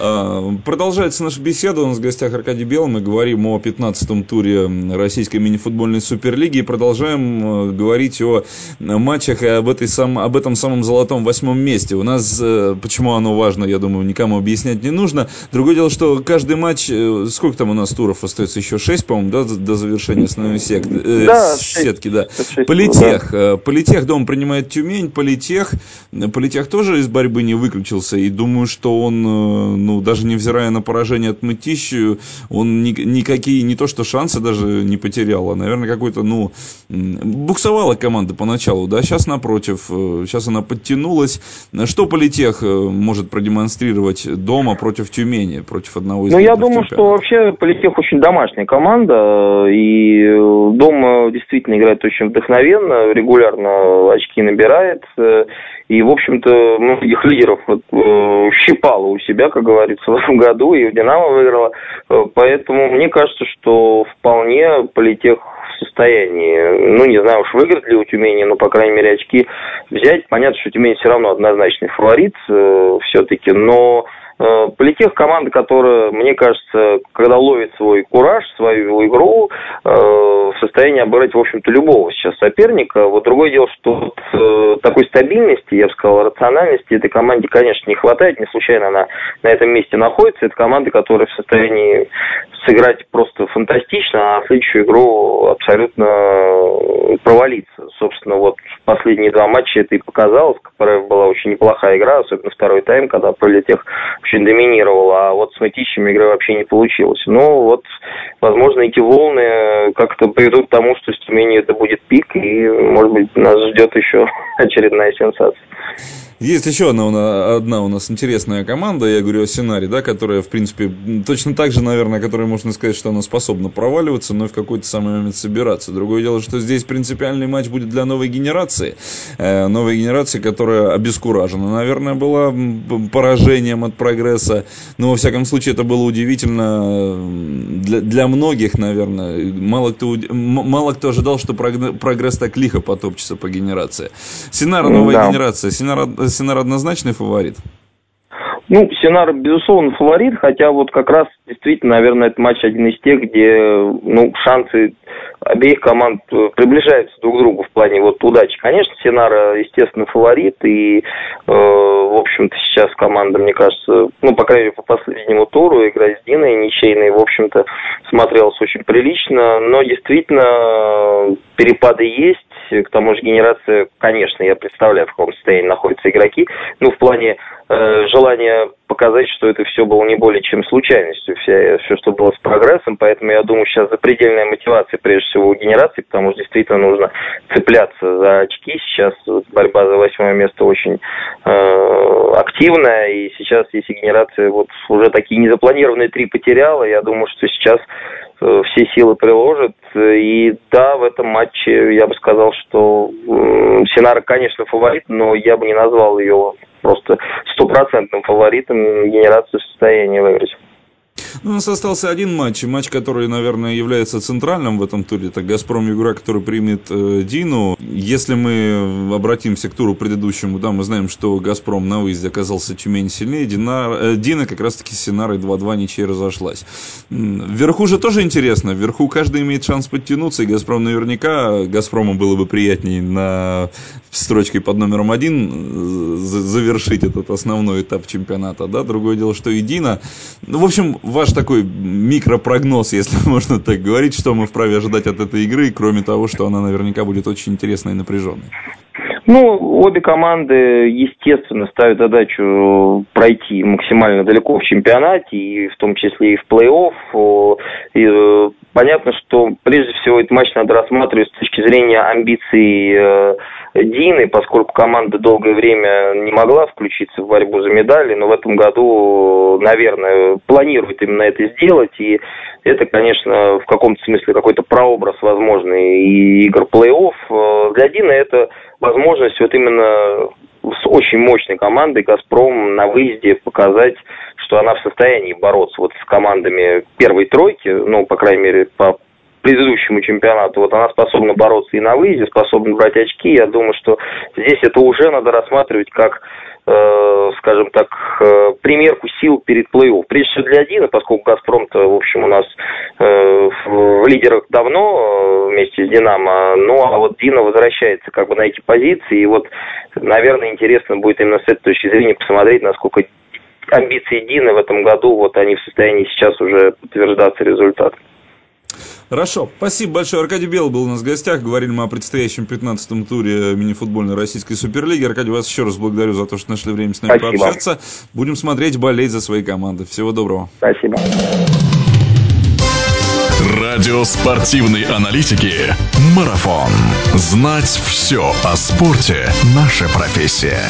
А, продолжается наша беседа. У нас в гостях Аркадий Белый. Мы говорим о 15-м туре Российской мини-футбольной суперлиги и продолжаем э, говорить о матчах и об, этой сам, об этом самом золотом восьмом месте. У нас, э, почему оно важно, я думаю, никому объяснять не нужно. Другое дело, что каждый матч, э, сколько там у нас туров остается? Еще 6, по-моему, да, до завершения основной сек... да, сетки. Да. 6, Политех. Да. Политех дом принимает Тюмень. Политех, Политех тоже из борьбы не выключился. И думаю, что он ну, даже невзирая на поражение от Мытищи, он ни, никакие, не то что шансы даже не потерял, а, наверное, какой-то, ну, буксовала команда поначалу, да, сейчас напротив, сейчас э, она подтянулась. Что Политех э, может продемонстрировать дома против Тюмени, против одного из Ну, я думаю, чемпионов? что вообще Политех очень домашняя команда, и дома действительно играет очень вдохновенно, регулярно очки набирает, и, в общем-то, многих лидеров э, щипало у себя, как говорится, в этом году, и «Динамо» выиграла. Э, поэтому мне кажется, что вполне Политех в состоянии, ну, не знаю уж, выиграть ли у Тюмени, но, по крайней мере, очки взять. Понятно, что Тюмень все равно однозначный фаворит э, все-таки, но Политех команда, которая, мне кажется, когда ловит свой кураж, свою игру, э, в состоянии обыграть, в общем-то, любого сейчас соперника. Вот другое дело, что э, такой стабильности, я бы сказал, рациональности этой команде, конечно, не хватает. Не случайно она на этом месте находится. Это команда, которая в состоянии сыграть просто фантастично, а следующую игру абсолютно провалиться. Собственно, вот последние два матча это и показалось. КПРФ была очень неплохая игра, особенно второй тайм, когда Пролетех очень доминировал, а вот с Матищем игры вообще не получилось. Ну, вот, возможно, эти волны как-то приведут к тому, что с Тюмени это будет пик, и, может быть, нас ждет еще очередная сенсация. Есть еще одна, одна у нас интересная команда, я говорю о Сенаре, да, которая, в принципе, точно так же, наверное, которая можно сказать, что она способна проваливаться, но и в какой-то самый момент собираться. Другое дело, что здесь принципиальный матч будет для новой генерации. Э, новой генерации, которая обескуражена, наверное, была поражением от прогресса. Но, во всяком случае, это было удивительно для, для многих, наверное. Мало кто, мало кто ожидал, что прогресс так лихо потопчется по генерации. Синара новая да. генерация. Синара Синар однозначный фаворит? Ну, Синар, безусловно, фаворит, хотя вот как раз действительно, наверное, этот матч один из тех, где ну, шансы обеих команд э, приближаются друг к другу в плане вот удачи. Конечно, Синара, естественно, фаворит, и, э, в общем-то, сейчас команда, мне кажется, ну, по крайней мере, по последнему туру игра с Диной, ничейной, в общем-то, смотрелась очень прилично, но действительно перепады есть, к тому же генерация, конечно, я представляю, в каком состоянии находятся игроки, ну, в плане э, желания показать, что это все было не более чем случайностью, все, все, что было с прогрессом, поэтому я думаю, сейчас запредельная мотивация, прежде всего, у генерации, потому что действительно нужно цепляться за очки, сейчас борьба за восьмое место очень э, активная, и сейчас, если генерация вот уже такие незапланированные три потеряла, я думаю, что сейчас все силы приложат, и да, в этом матче я бы сказал, что э, Синара, конечно, фаворит, но я бы не назвал ее просто стопроцентным фаворитом генерацию состояния выиграть. Ну, у нас остался один матч, матч, который, наверное, является центральным в этом туре. Это «Газпром» игра, который примет э, Дину. Если мы обратимся к туру предыдущему, да, мы знаем, что «Газпром» на выезде оказался Тюмень сильнее. Дина, э, Дина как раз-таки с Синарой 2-2 ничьей разошлась. Вверху же тоже интересно. Вверху каждый имеет шанс подтянуться, и «Газпром» наверняка, «Газпрому» было бы приятнее на строчкой под номером один э, завершить этот основной этап чемпионата, да. Другое дело, что и Дина. Ну, в общем, ваш такой микропрогноз, если можно так говорить, что мы вправе ожидать от этой игры, кроме того, что она наверняка будет очень интересной и напряженной? Ну, обе команды, естественно, ставят задачу пройти максимально далеко в чемпионате, и в том числе и в плей-офф. И э, понятно, что прежде всего этот матч надо рассматривать с точки зрения амбиций э, Дины, поскольку команда долгое время не могла включиться в борьбу за медали, но в этом году, наверное, планирует именно это сделать, и это, конечно, в каком-то смысле какой-то прообраз возможный и игр плей-офф. Э, для Дины это возможность вот именно с очень мощной командой «Газпром» на выезде показать, что она в состоянии бороться вот с командами первой тройки, ну, по крайней мере, по предыдущему чемпионату. Вот она способна бороться и на выезде, способна брать очки. Я думаю, что здесь это уже надо рассматривать как э, скажем так, э, примерку сил перед плей-офф. Прежде всего для Дина, поскольку «Газпром»-то, в общем, у нас э, в лидерах давно э, вместе с «Динамо», ну, а вот Дина возвращается как бы на эти позиции, и вот, наверное, интересно будет именно с этой точки зрения посмотреть, насколько амбиции Дины в этом году, вот они в состоянии сейчас уже подтверждаться результатом. Хорошо, спасибо большое. Аркадий Белый был у нас в гостях. Говорили мы о предстоящем 15-м туре мини-футбольной российской суперлиги. Аркадий, вас еще раз благодарю за то, что нашли время с нами спасибо. пообщаться. Будем смотреть, болеть за свои команды. Всего доброго. Спасибо. Радио спортивной аналитики «Марафон». Знать все о спорте – наша профессия.